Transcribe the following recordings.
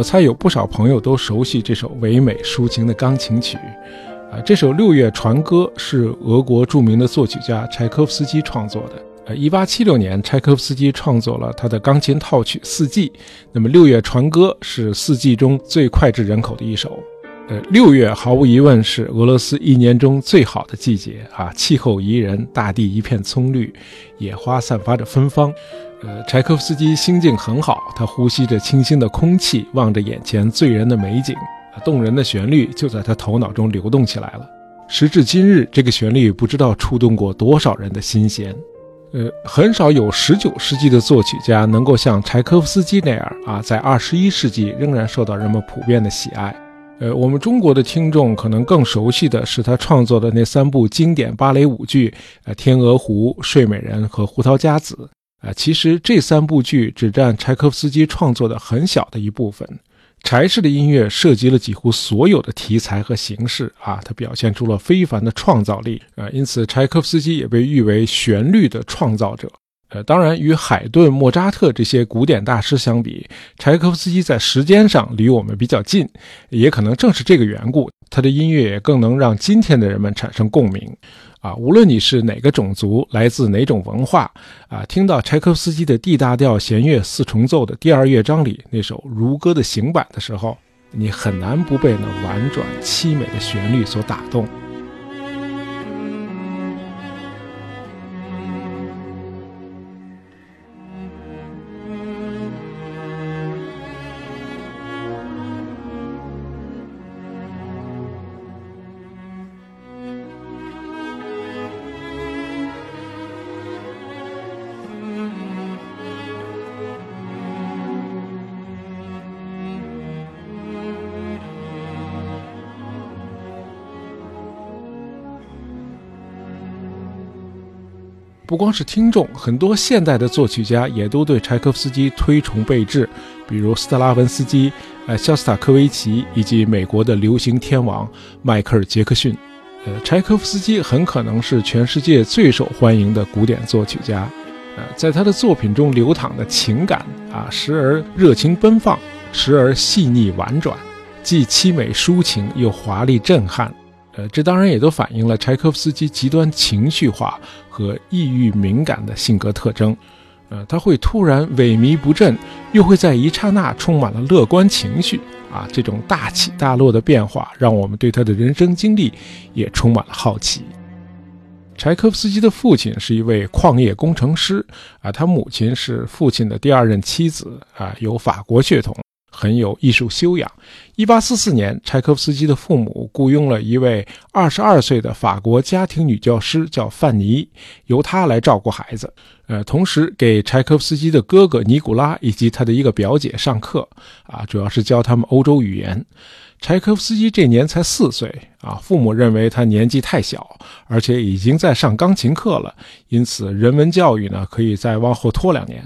我猜有不少朋友都熟悉这首唯美抒情的钢琴曲。啊，这首《六月船歌》是俄国著名的作曲家柴可夫斯基创作的。呃，一八七六年，柴可夫斯基创作了他的钢琴套曲《四季》。那么，《六月船歌》是四季中最脍炙人口的一首。呃，六月毫无疑问是俄罗斯一年中最好的季节啊，气候宜人，大地一片葱绿，野花散发着芬芳。呃，柴可夫斯基心境很好，他呼吸着清新的空气，望着眼前醉人的美景。动人的旋律就在他头脑中流动起来了。时至今日，这个旋律不知道触动过多少人的心弦。呃，很少有19世纪的作曲家能够像柴可夫斯基那样啊，在21世纪仍然受到人们普遍的喜爱。呃，我们中国的听众可能更熟悉的是他创作的那三部经典芭蕾舞剧：呃，《天鹅湖》《睡美人》和《胡桃夹子》。啊，其实这三部剧只占柴可夫斯基创作的很小的一部分。柴氏的音乐涉及了几乎所有的题材和形式啊，它表现出了非凡的创造力啊，因此柴可夫斯基也被誉为旋律的创造者。呃，当然，与海顿、莫扎特这些古典大师相比，柴可夫斯基在时间上离我们比较近，也可能正是这个缘故，他的音乐也更能让今天的人们产生共鸣。啊，无论你是哪个种族，来自哪种文化，啊，听到柴可夫斯基的 D 大调弦乐四重奏的第二乐章里那首如歌的行板的时候，你很难不被那婉转凄美的旋律所打动。不光是听众，很多现代的作曲家也都对柴可夫斯基推崇备至，比如斯特拉文斯基、呃肖斯塔科维奇以及美国的流行天王迈克尔·杰克逊。呃，柴可夫斯基很可能是全世界最受欢迎的古典作曲家。呃，在他的作品中流淌的情感啊，时而热情奔放，时而细腻婉转，既凄美抒情又华丽震撼。呃，这当然也都反映了柴可夫斯基极端情绪化和抑郁敏感的性格特征。呃，他会突然萎靡不振，又会在一刹那充满了乐观情绪。啊，这种大起大落的变化，让我们对他的人生经历也充满了好奇。柴可夫斯基的父亲是一位矿业工程师，啊，他母亲是父亲的第二任妻子，啊，有法国血统。很有艺术修养。一八四四年，柴可夫斯基的父母雇佣了一位二十二岁的法国家庭女教师，叫范尼，由她来照顾孩子。呃，同时给柴可夫斯基的哥哥尼古拉以及他的一个表姐上课，啊，主要是教他们欧洲语言。柴可夫斯基这年才四岁，啊，父母认为他年纪太小，而且已经在上钢琴课了，因此人文教育呢可以再往后拖两年。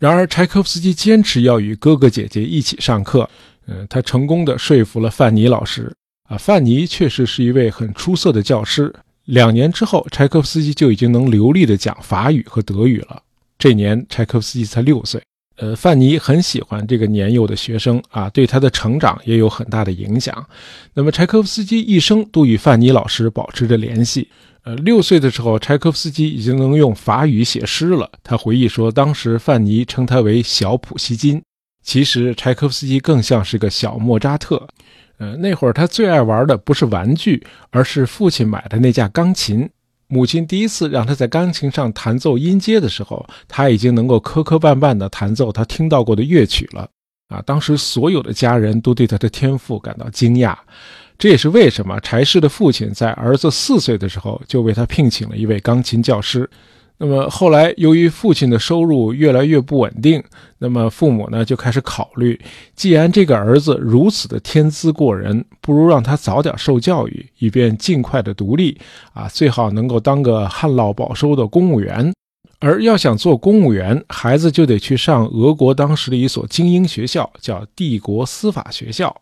然而，柴可夫斯基坚持要与哥哥姐姐一起上课。嗯，他成功的说服了范尼老师。啊，范尼确实是一位很出色的教师。两年之后，柴可夫斯基就已经能流利的讲法语和德语了。这年，柴可夫斯基才六岁。呃，范尼很喜欢这个年幼的学生啊，对他的成长也有很大的影响。那么，柴可夫斯基一生都与范尼老师保持着联系。六岁的时候，柴可夫斯基已经能用法语写诗了。他回忆说，当时范尼称他为“小普希金”，其实柴可夫斯基更像是个小莫扎特。呃，那会儿他最爱玩的不是玩具，而是父亲买的那架钢琴。母亲第一次让他在钢琴上弹奏音阶的时候，他已经能够磕磕绊绊地弹奏他听到过的乐曲了。啊，当时所有的家人都对他的天赋感到惊讶。这也是为什么柴氏的父亲在儿子四岁的时候就为他聘请了一位钢琴教师。那么后来，由于父亲的收入越来越不稳定，那么父母呢就开始考虑，既然这个儿子如此的天资过人，不如让他早点受教育，以便尽快的独立啊，最好能够当个旱涝保收的公务员。而要想做公务员，孩子就得去上俄国当时的一所精英学校，叫帝国司法学校。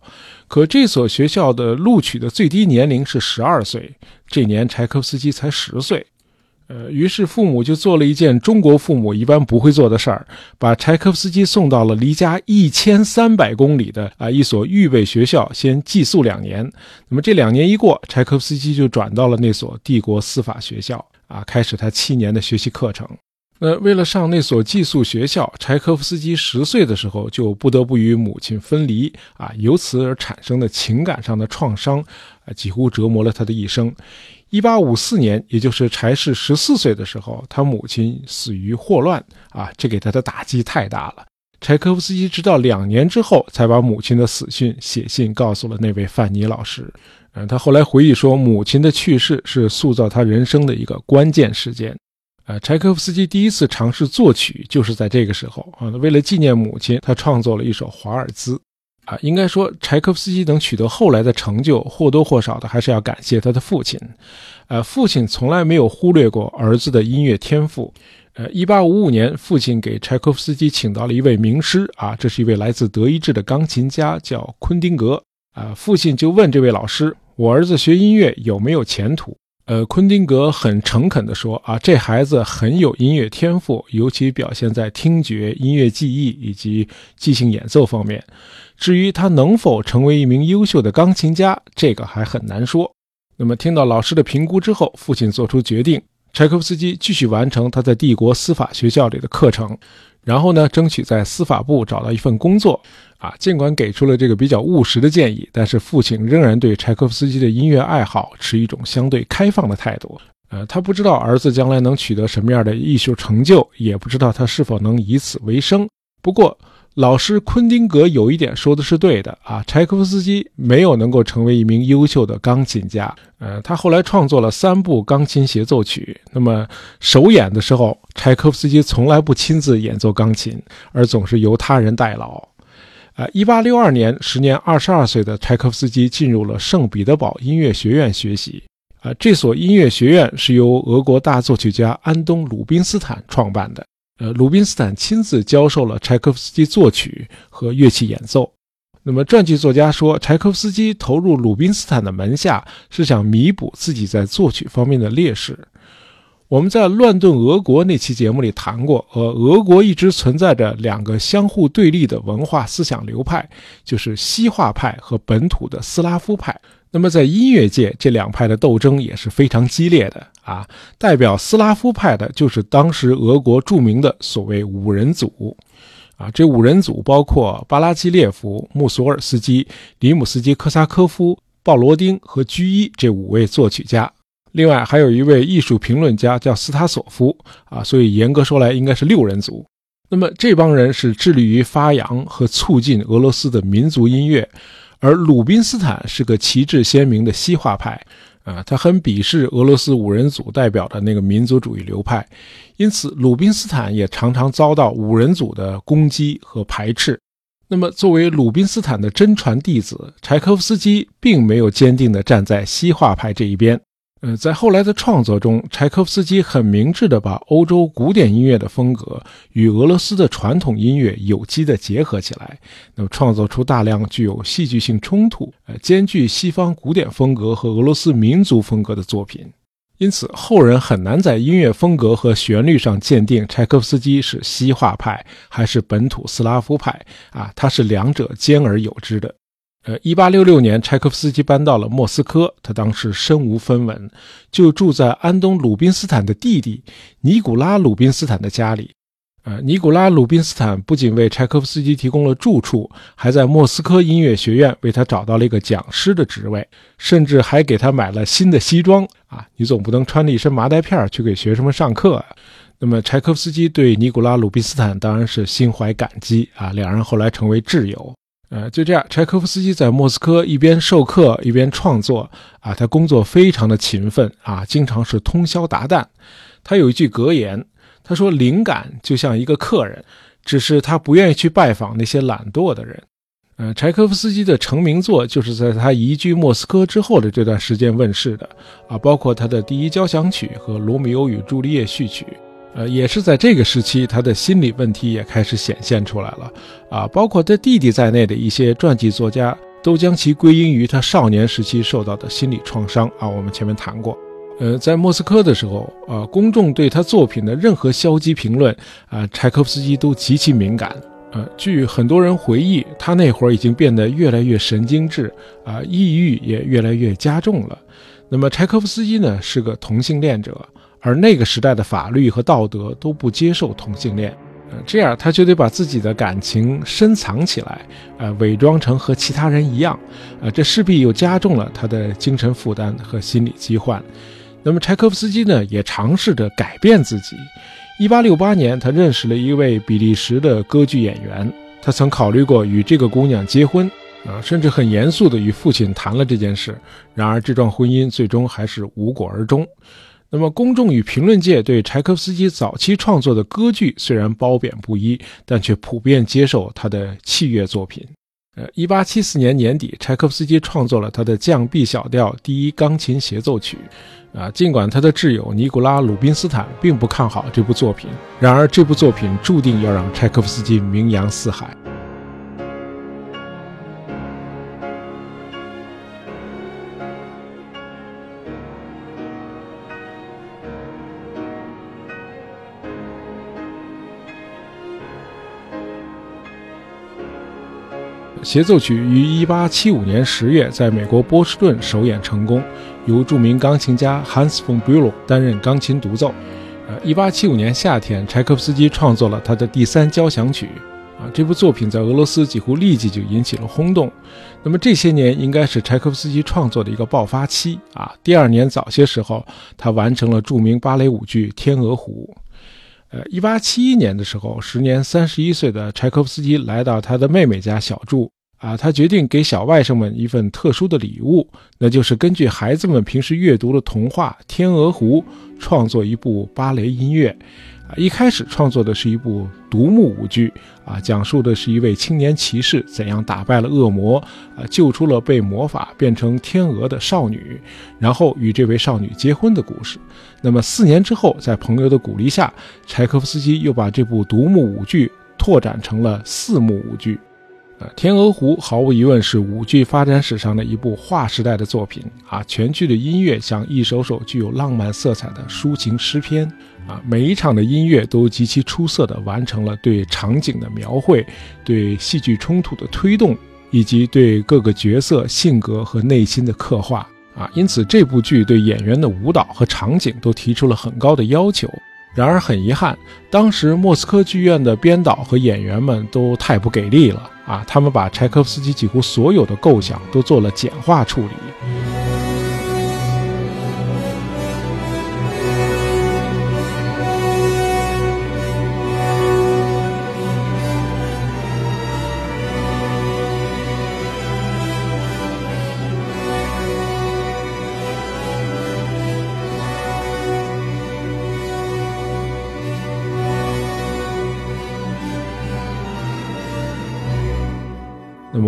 可这所学校的录取的最低年龄是十二岁，这年柴可夫斯基才十岁。呃，于是父母就做了一件中国父母一般不会做的事儿，把柴可夫斯基送到了离家一千三百公里的啊一所预备学校，先寄宿两年。那么这两年一过，柴可夫斯基就转到了那所帝国司法学校啊，开始他七年的学习课程。那为了上那所寄宿学校，柴可夫斯基十岁的时候就不得不与母亲分离啊，由此而产生的情感上的创伤啊，几乎折磨了他的一生。一八五四年，也就是柴氏十四岁的时候，他母亲死于霍乱啊，这给他的打击太大了。柴可夫斯基直到两年之后，才把母亲的死讯写信告诉了那位范尼老师。嗯，他后来回忆说，母亲的去世是塑造他人生的一个关键事件。呃，柴可夫斯基第一次尝试作曲就是在这个时候啊。为了纪念母亲，他创作了一首华尔兹。啊，应该说，柴可夫斯基能取得后来的成就，或多或少的还是要感谢他的父亲。呃，父亲从来没有忽略过儿子的音乐天赋。呃，一八五五年，父亲给柴可夫斯基请到了一位名师，啊，这是一位来自德意志的钢琴家，叫昆丁格。啊，父亲就问这位老师：“我儿子学音乐有没有前途？”呃，昆丁格很诚恳地说：“啊，这孩子很有音乐天赋，尤其表现在听觉、音乐记忆以及即兴演奏方面。至于他能否成为一名优秀的钢琴家，这个还很难说。”那么，听到老师的评估之后，父亲做出决定：柴可夫斯基继续完成他在帝国司法学校里的课程，然后呢，争取在司法部找到一份工作。啊，尽管给出了这个比较务实的建议，但是父亲仍然对柴可夫斯基的音乐爱好持一种相对开放的态度。呃，他不知道儿子将来能取得什么样的艺术成就，也不知道他是否能以此为生。不过，老师昆丁格有一点说的是对的啊，柴可夫斯基没有能够成为一名优秀的钢琴家。呃，他后来创作了三部钢琴协奏曲。那么首演的时候，柴可夫斯基从来不亲自演奏钢琴，而总是由他人代劳。啊，一八六二年，时年二十二岁的柴可夫斯基进入了圣彼得堡音乐学院学习。啊，这所音乐学院是由俄国大作曲家安东·鲁宾斯坦创办的。呃，鲁宾斯坦亲自教授了柴可夫斯基作曲和乐器演奏。那么，传记作家说，柴可夫斯基投入鲁宾斯坦的门下，是想弥补自己在作曲方面的劣势。我们在乱炖俄国那期节目里谈过，呃，俄国一直存在着两个相互对立的文化思想流派，就是西化派和本土的斯拉夫派。那么在音乐界，这两派的斗争也是非常激烈的啊。代表斯拉夫派的就是当时俄国著名的所谓五人组，啊，这五人组包括巴拉基列夫、穆索尔斯基、里姆斯基科萨科夫、鲍罗丁和居伊这五位作曲家。另外还有一位艺术评论家叫斯塔索夫啊，所以严格说来应该是六人组。那么这帮人是致力于发扬和促进俄罗斯的民族音乐，而鲁宾斯坦是个旗帜鲜明的西化派啊，他很鄙视俄罗斯五人组代表的那个民族主义流派，因此鲁宾斯坦也常常遭到五人组的攻击和排斥。那么作为鲁宾斯坦的真传弟子，柴可夫斯基并没有坚定地站在西化派这一边。呃，在后来的创作中，柴可夫斯基很明智地把欧洲古典音乐的风格与俄罗斯的传统音乐有机地结合起来，那么创作出大量具有戏剧性冲突、呃兼具西方古典风格和俄罗斯民族风格的作品。因此，后人很难在音乐风格和旋律上鉴定柴可夫斯基是西化派还是本土斯拉夫派啊，他是两者兼而有之的。呃，一八六六年，柴可夫斯基搬到了莫斯科，他当时身无分文，就住在安东·鲁宾斯坦的弟弟尼古拉·鲁宾斯坦的家里。呃，尼古拉·鲁宾斯坦不仅为柴可夫斯基提供了住处，还在莫斯科音乐学院为他找到了一个讲师的职位，甚至还给他买了新的西装。啊，你总不能穿着一身麻袋片去给学生们上课啊。那么，柴可夫斯基对尼古拉·鲁宾斯坦当然是心怀感激啊，两人后来成为挚友。呃，就这样，柴可夫斯基在莫斯科一边授课一边创作啊，他工作非常的勤奋啊，经常是通宵达旦。他有一句格言，他说：“灵感就像一个客人，只是他不愿意去拜访那些懒惰的人。”呃，柴可夫斯基的成名作就是在他移居莫斯科之后的这段时间问世的啊，包括他的第一交响曲和《罗密欧与朱丽叶》序曲。呃，也是在这个时期，他的心理问题也开始显现出来了，啊，包括他弟弟在内的一些传记作家都将其归因于他少年时期受到的心理创伤啊。我们前面谈过，呃，在莫斯科的时候，啊，公众对他作品的任何消极评论，啊，柴可夫斯基都极其敏感。呃，据很多人回忆，他那会儿已经变得越来越神经质，啊，抑郁也越来越加重了。那么，柴可夫斯基呢，是个同性恋者，而那个时代的法律和道德都不接受同性恋。这样他就得把自己的感情深藏起来，呃，伪装成和其他人一样，呃，这势必又加重了他的精神负担和心理疾患。那么柴可夫斯基呢，也尝试着改变自己。一八六八年，他认识了一位比利时的歌剧演员，他曾考虑过与这个姑娘结婚，啊，甚至很严肃地与父亲谈了这件事。然而，这桩婚姻最终还是无果而终。那么，公众与评论界对柴可夫斯基早期创作的歌剧虽然褒贬不一，但却普遍接受他的器乐作品。呃，一八七四年年底，柴可夫斯基创作了他的降 B 小调第一钢琴协奏曲。啊，尽管他的挚友尼古拉·鲁宾斯坦并不看好这部作品，然而这部作品注定要让柴可夫斯基名扬四海。协奏曲于1875年10月在美国波士顿首演成功，由著名钢琴家 Hans von Bülow 担任钢琴独奏。呃，1875年夏天，柴可夫斯基创作了他的第三交响曲。啊，这部作品在俄罗斯几乎立即就引起了轰动。那么这些年应该是柴可夫斯基创作的一个爆发期啊。第二年早些时候，他完成了著名芭蕾舞剧《天鹅湖》。呃，一八七一年的时候，时年三十一岁的柴可夫斯基来到他的妹妹家小住。啊，他决定给小外甥们一份特殊的礼物，那就是根据孩子们平时阅读的童话《天鹅湖》创作一部芭蕾音乐。啊，一开始创作的是一部独幕舞剧，啊，讲述的是一位青年骑士怎样打败了恶魔，啊，救出了被魔法变成天鹅的少女，然后与这位少女结婚的故事。那么四年之后，在朋友的鼓励下，柴可夫斯基又把这部独幕舞剧拓展成了四幕舞剧。呃，《天鹅湖》毫无疑问是舞剧发展史上的一部划时代的作品啊！全剧的音乐像一首首具有浪漫色彩的抒情诗篇啊！每一场的音乐都极其出色地完成了对场景的描绘、对戏剧冲突的推动，以及对各个角色性格和内心的刻画啊！因此，这部剧对演员的舞蹈和场景都提出了很高的要求。然而，很遗憾，当时莫斯科剧院的编导和演员们都太不给力了啊！他们把柴可夫斯基几乎所有的构想都做了简化处理。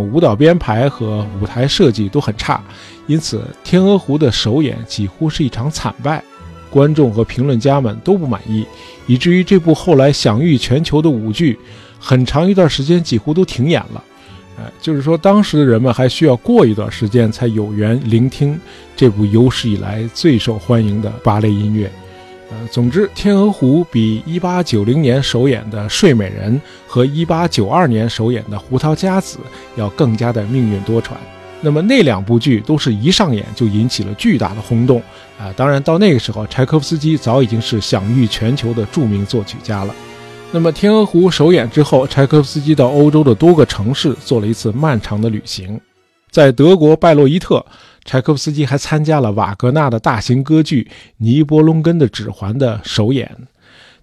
舞蹈编排和舞台设计都很差，因此《天鹅湖》的首演几乎是一场惨败，观众和评论家们都不满意，以至于这部后来享誉全球的舞剧，很长一段时间几乎都停演了。呃，就是说当时的人们还需要过一段时间才有缘聆听这部有史以来最受欢迎的芭蕾音乐。呃，总之，《天鹅湖》比1890年首演的《睡美人》和1892年首演的《胡桃夹子》要更加的命运多舛。那么那两部剧都是一上演就引起了巨大的轰动啊！当然，到那个时候，柴可夫斯基早已经是享誉全球的著名作曲家了。那么，《天鹅湖》首演之后，柴可夫斯基到欧洲的多个城市做了一次漫长的旅行，在德国拜洛伊特。柴可夫斯基还参加了瓦格纳的大型歌剧《尼伯龙根的指环》的首演。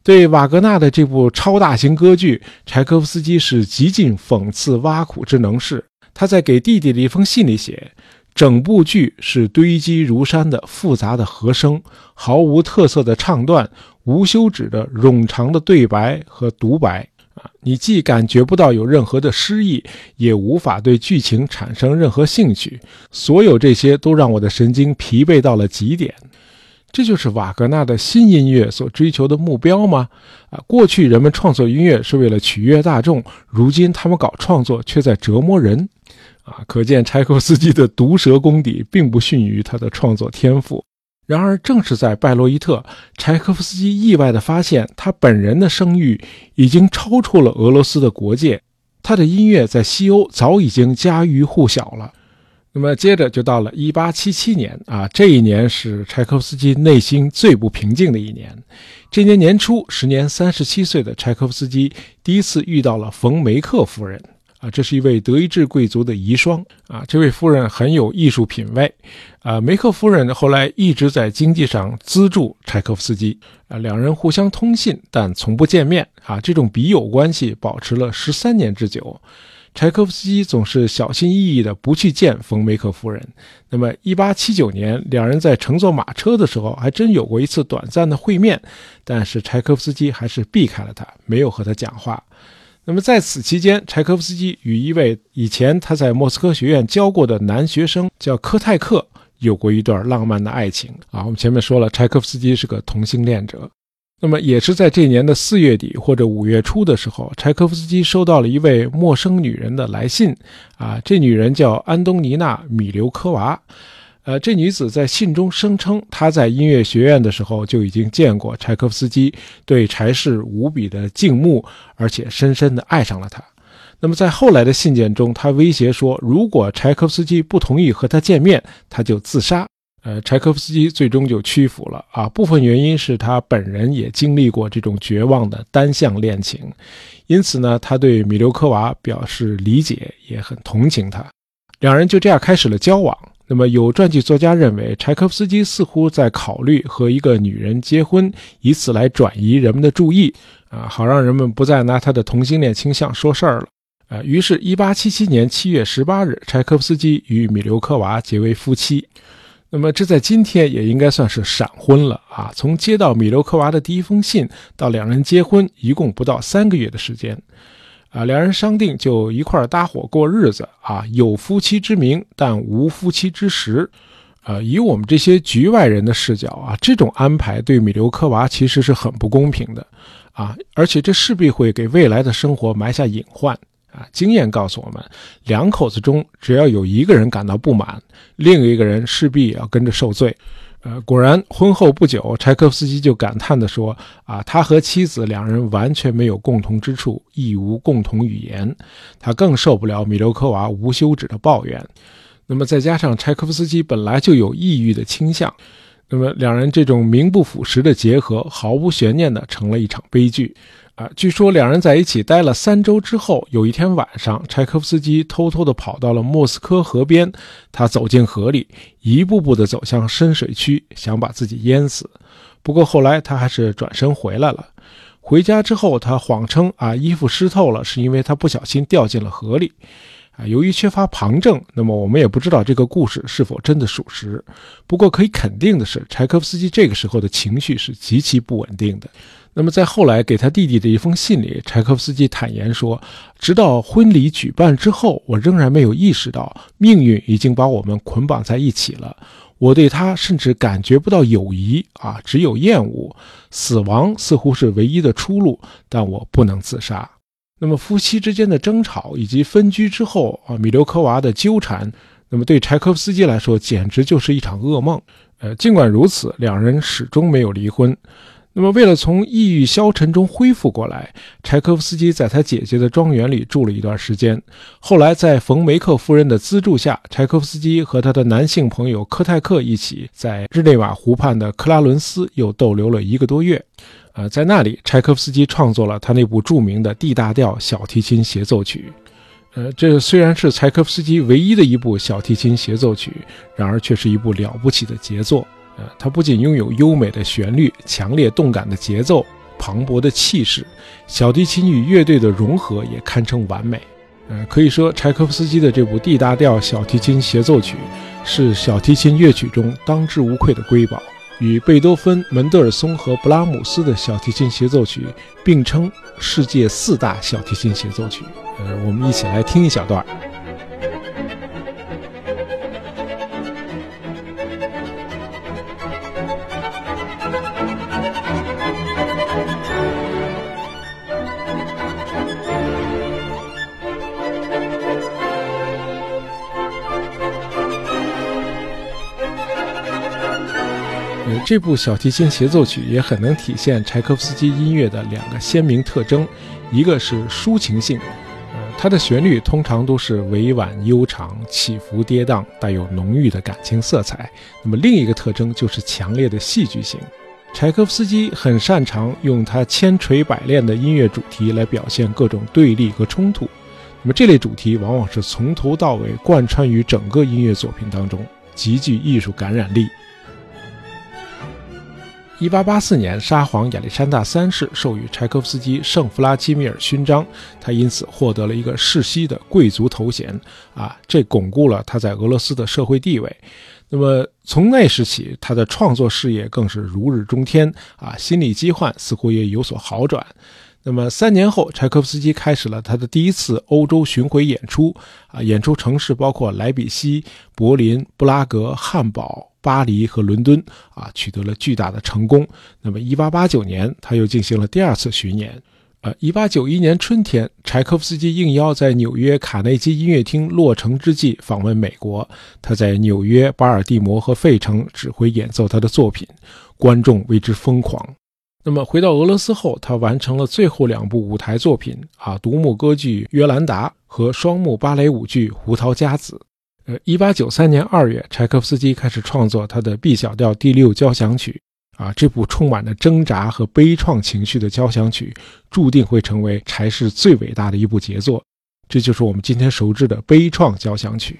对瓦格纳的这部超大型歌剧，柴可夫斯基是极尽讽刺挖苦之能事。他在给弟弟的一封信里写：“整部剧是堆积如山的复杂的和声，毫无特色的唱段，无休止的冗长的对白和独白。”啊，你既感觉不到有任何的诗意，也无法对剧情产生任何兴趣。所有这些都让我的神经疲惫到了极点。这就是瓦格纳的新音乐所追求的目标吗？啊，过去人们创作音乐是为了取悦大众，如今他们搞创作却在折磨人。啊，可见柴可夫斯基的毒舌功底并不逊于他的创作天赋。然而，正是在拜洛伊特，柴可夫斯基意外地发现，他本人的声誉已经超出了俄罗斯的国界，他的音乐在西欧早已经家喻户晓了。那么，接着就到了1877年啊，这一年是柴可夫斯基内心最不平静的一年。这年年初，时年37岁的柴可夫斯基第一次遇到了冯梅克夫人。这是一位德意志贵族的遗孀啊。这位夫人很有艺术品味，啊，梅克夫人后来一直在经济上资助柴可夫斯基，啊，两人互相通信，但从不见面啊。这种笔友关系保持了十三年之久。柴可夫斯基总是小心翼翼地不去见冯梅克夫人。那么，一八七九年，两人在乘坐马车的时候，还真有过一次短暂的会面，但是柴可夫斯基还是避开了他，没有和他讲话。那么在此期间，柴可夫斯基与一位以前他在莫斯科学院教过的男学生叫科泰克有过一段浪漫的爱情啊。我们前面说了，柴可夫斯基是个同性恋者。那么也是在这年的四月底或者五月初的时候，柴可夫斯基收到了一位陌生女人的来信啊。这女人叫安东尼娜·米留科娃。呃，这女子在信中声称，她在音乐学院的时候就已经见过柴可夫斯基，对柴氏无比的敬慕，而且深深地爱上了他。那么在后来的信件中，他威胁说，如果柴可夫斯基不同意和他见面，他就自杀。呃，柴可夫斯基最终就屈服了啊。部分原因是他本人也经历过这种绝望的单向恋情，因此呢，他对米留科娃表示理解，也很同情他。两人就这样开始了交往。那么，有传记作家认为，柴可夫斯基似乎在考虑和一个女人结婚，以此来转移人们的注意，啊，好让人们不再拿他的同性恋倾向说事儿了，啊，于是1877年7月18日，柴可夫斯基与米留科娃结为夫妻。那么，这在今天也应该算是闪婚了啊！从接到米留科娃的第一封信到两人结婚，一共不到三个月的时间。啊，两人商定就一块搭伙过日子啊，有夫妻之名，但无夫妻之实。呃，以我们这些局外人的视角啊，这种安排对米留科娃其实是很不公平的啊，而且这势必会给未来的生活埋下隐患啊。经验告诉我们，两口子中只要有一个人感到不满，另一个人势必也要跟着受罪。呃，果然，婚后不久，柴可夫斯基就感叹地说：“啊，他和妻子两人完全没有共同之处，亦无共同语言。他更受不了米留科娃无休止的抱怨。那么，再加上柴可夫斯基本来就有抑郁的倾向，那么两人这种名不副实的结合，毫无悬念的成了一场悲剧。”啊，据说两人在一起待了三周之后，有一天晚上，柴可夫斯基偷偷地跑到了莫斯科河边，他走进河里，一步步地走向深水区，想把自己淹死。不过后来他还是转身回来了。回家之后，他谎称啊衣服湿透了，是因为他不小心掉进了河里。啊，由于缺乏旁证，那么我们也不知道这个故事是否真的属实。不过可以肯定的是，柴可夫斯基这个时候的情绪是极其不稳定的。那么在后来给他弟弟的一封信里，柴可夫斯基坦言说：“直到婚礼举办之后，我仍然没有意识到命运已经把我们捆绑在一起了。我对他甚至感觉不到友谊啊，只有厌恶。死亡似乎是唯一的出路，但我不能自杀。”那么夫妻之间的争吵以及分居之后啊，米留科娃的纠缠，那么对柴可夫斯基来说简直就是一场噩梦。呃，尽管如此，两人始终没有离婚。那么为了从抑郁消沉中恢复过来，柴可夫斯基在他姐姐的庄园里住了一段时间。后来在冯梅克夫人的资助下，柴可夫斯基和他的男性朋友科泰克一起在日内瓦湖畔的克拉伦斯又逗留了一个多月。呃，在那里，柴可夫斯基创作了他那部著名的 D 大调小提琴协奏曲。呃，这虽然是柴可夫斯基唯一的一部小提琴协奏曲，然而却是一部了不起的杰作。呃，它不仅拥有优美的旋律、强烈动感的节奏、磅礴的气势，小提琴与乐队的融合也堪称完美。呃，可以说，柴可夫斯基的这部 D 大调小提琴协奏曲是小提琴乐曲中当之无愧的瑰宝。与贝多芬、门德尔松和布拉姆斯的小提琴协奏曲并称世界四大小提琴协奏曲。呃，我们一起来听一小段。呃，这部小提琴协奏曲也很能体现柴可夫斯基音乐的两个鲜明特征，一个是抒情性，呃，它的旋律通常都是委婉悠长、起伏跌宕，带有浓郁的感情色彩。那么另一个特征就是强烈的戏剧性。柴可夫斯基很擅长用他千锤百炼的音乐主题来表现各种对立和冲突。那么这类主题往往是从头到尾贯穿于整个音乐作品当中，极具艺术感染力。一八八四年，沙皇亚历山大三世授予柴可夫斯基圣弗拉基米尔勋章，他因此获得了一个世袭的贵族头衔，啊，这巩固了他在俄罗斯的社会地位。那么从那时起，他的创作事业更是如日中天，啊，心理疾患似乎也有所好转。那么三年后，柴可夫斯基开始了他的第一次欧洲巡回演出，啊，演出城市包括莱比锡、柏林、布拉格、汉堡、巴黎和伦敦，啊，取得了巨大的成功。那么1889年，他又进行了第二次巡演。呃，1891年春天，柴可夫斯基应邀在纽约卡内基音乐厅落成之际访问美国，他在纽约、巴尔的摩和费城指挥演奏他的作品，观众为之疯狂。那么回到俄罗斯后，他完成了最后两部舞台作品啊，独幕歌剧《约兰达》和双幕芭蕾舞剧《胡桃夹子》。呃，一八九三年二月，柴可夫斯基开始创作他的 B 小调第六交响曲啊，这部充满了挣扎和悲怆情绪的交响曲，注定会成为柴氏最伟大的一部杰作。这就是我们今天熟知的悲怆交响曲。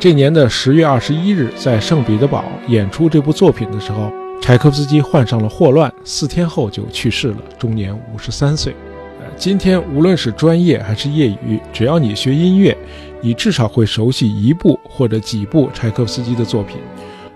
这年的十月二十一日，在圣彼得堡演出这部作品的时候，柴可夫斯基患上了霍乱，四天后就去世了，终年五十三岁。呃，今天无论是专业还是业余，只要你学音乐，你至少会熟悉一部或者几部柴可夫斯基的作品。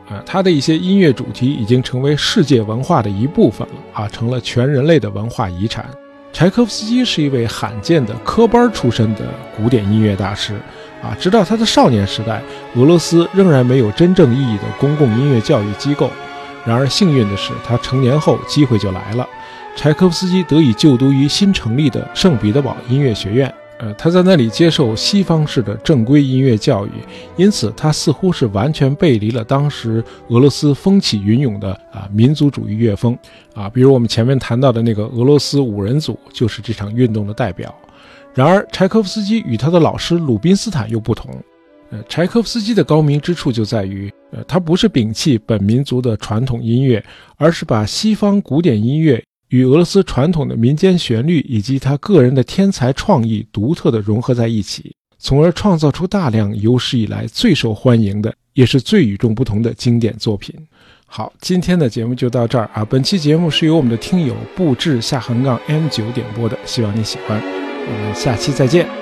啊，他的一些音乐主题已经成为世界文化的一部分了，啊，成了全人类的文化遗产。柴可夫斯基是一位罕见的科班出身的古典音乐大师，啊，直到他的少年时代，俄罗斯仍然没有真正意义的公共音乐教育机构。然而幸运的是，他成年后机会就来了，柴可夫斯基得以就读于新成立的圣彼得堡音乐学院。呃，他在那里接受西方式的正规音乐教育，因此他似乎是完全背离了当时俄罗斯风起云涌的啊民族主义乐风啊，比如我们前面谈到的那个俄罗斯五人组就是这场运动的代表。然而，柴可夫斯基与他的老师鲁宾斯坦又不同。呃，柴可夫斯基的高明之处就在于，呃，他不是摒弃本民族的传统音乐，而是把西方古典音乐。与俄罗斯传统的民间旋律以及他个人的天才创意独特的融合在一起，从而创造出大量有史以来最受欢迎的，也是最与众不同的经典作品。好，今天的节目就到这儿啊！本期节目是由我们的听友布置下横杠 M 九点播的，希望你喜欢。我们下期再见。